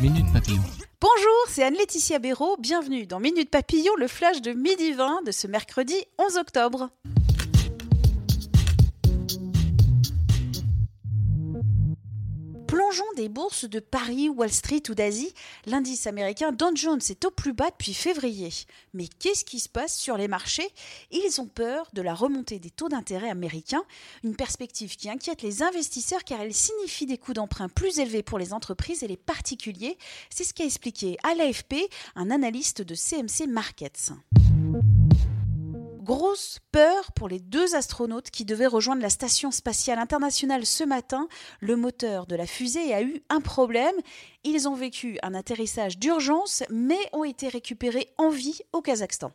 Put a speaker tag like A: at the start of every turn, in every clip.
A: Minute Papillon.
B: Bonjour, c'est Anne-Laetitia Béraud. Bienvenue dans Minute Papillon, le flash de midi 20 de ce mercredi 11 octobre. Plongeons des bourses de Paris, Wall Street ou d'Asie. L'indice américain Dow Jones est au plus bas depuis février. Mais qu'est-ce qui se passe sur les marchés? Ils ont peur de la remontée des taux d'intérêt américains, une perspective qui inquiète les investisseurs car elle signifie des coûts d'emprunt plus élevés pour les entreprises et les particuliers. C'est ce qu'a expliqué à l'AFP un analyste de CMC Markets. Grosse peur pour les deux astronautes qui devaient rejoindre la station spatiale internationale ce matin. Le moteur de la fusée a eu un problème. Ils ont vécu un atterrissage d'urgence mais ont été récupérés en vie au Kazakhstan.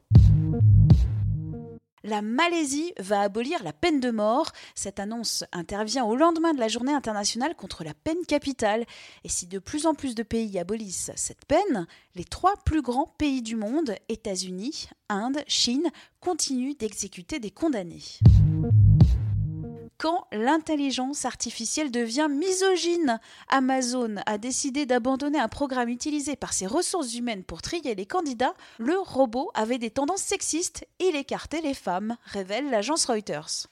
B: La Malaisie va abolir la peine de mort. Cette annonce intervient au lendemain de la journée internationale contre la peine capitale. Et si de plus en plus de pays abolissent cette peine, les trois plus grands pays du monde, États-Unis, Inde, Chine, continuent d'exécuter des condamnés quand l'intelligence artificielle devient misogyne. Amazon a décidé d'abandonner un programme utilisé par ses ressources humaines pour trier les candidats. Le robot avait des tendances sexistes il écartait les femmes, révèle l'agence Reuters.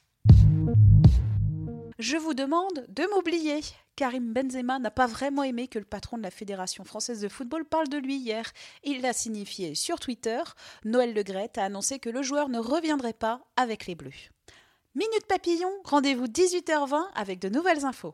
B: Je vous demande de m'oublier. Karim Benzema n'a pas vraiment aimé que le patron de la Fédération française de football parle de lui hier. Il l'a signifié sur Twitter. Noël Legrette a annoncé que le joueur ne reviendrait pas avec les Bleus. Minute Papillon, rendez-vous 18h20 avec de nouvelles infos.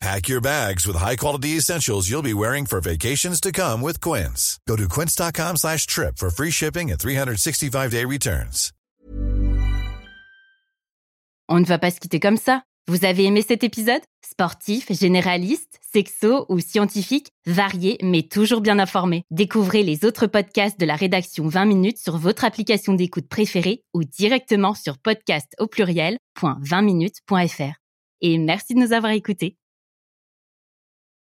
C: Pack your bags with high-quality essentials you'll be wearing for vacations to come with Quince. Go to quince.com slash trip for free shipping and 365-day returns.
D: On ne va pas se quitter comme ça. Vous avez aimé cet épisode? Sportif, généraliste, sexo ou scientifique, varié mais toujours bien informé. Découvrez les autres podcasts de la rédaction 20 minutes sur votre application d'écoute préférée ou directement sur podcast au pluriel.20minutes.fr. Et merci de nous avoir écoutés.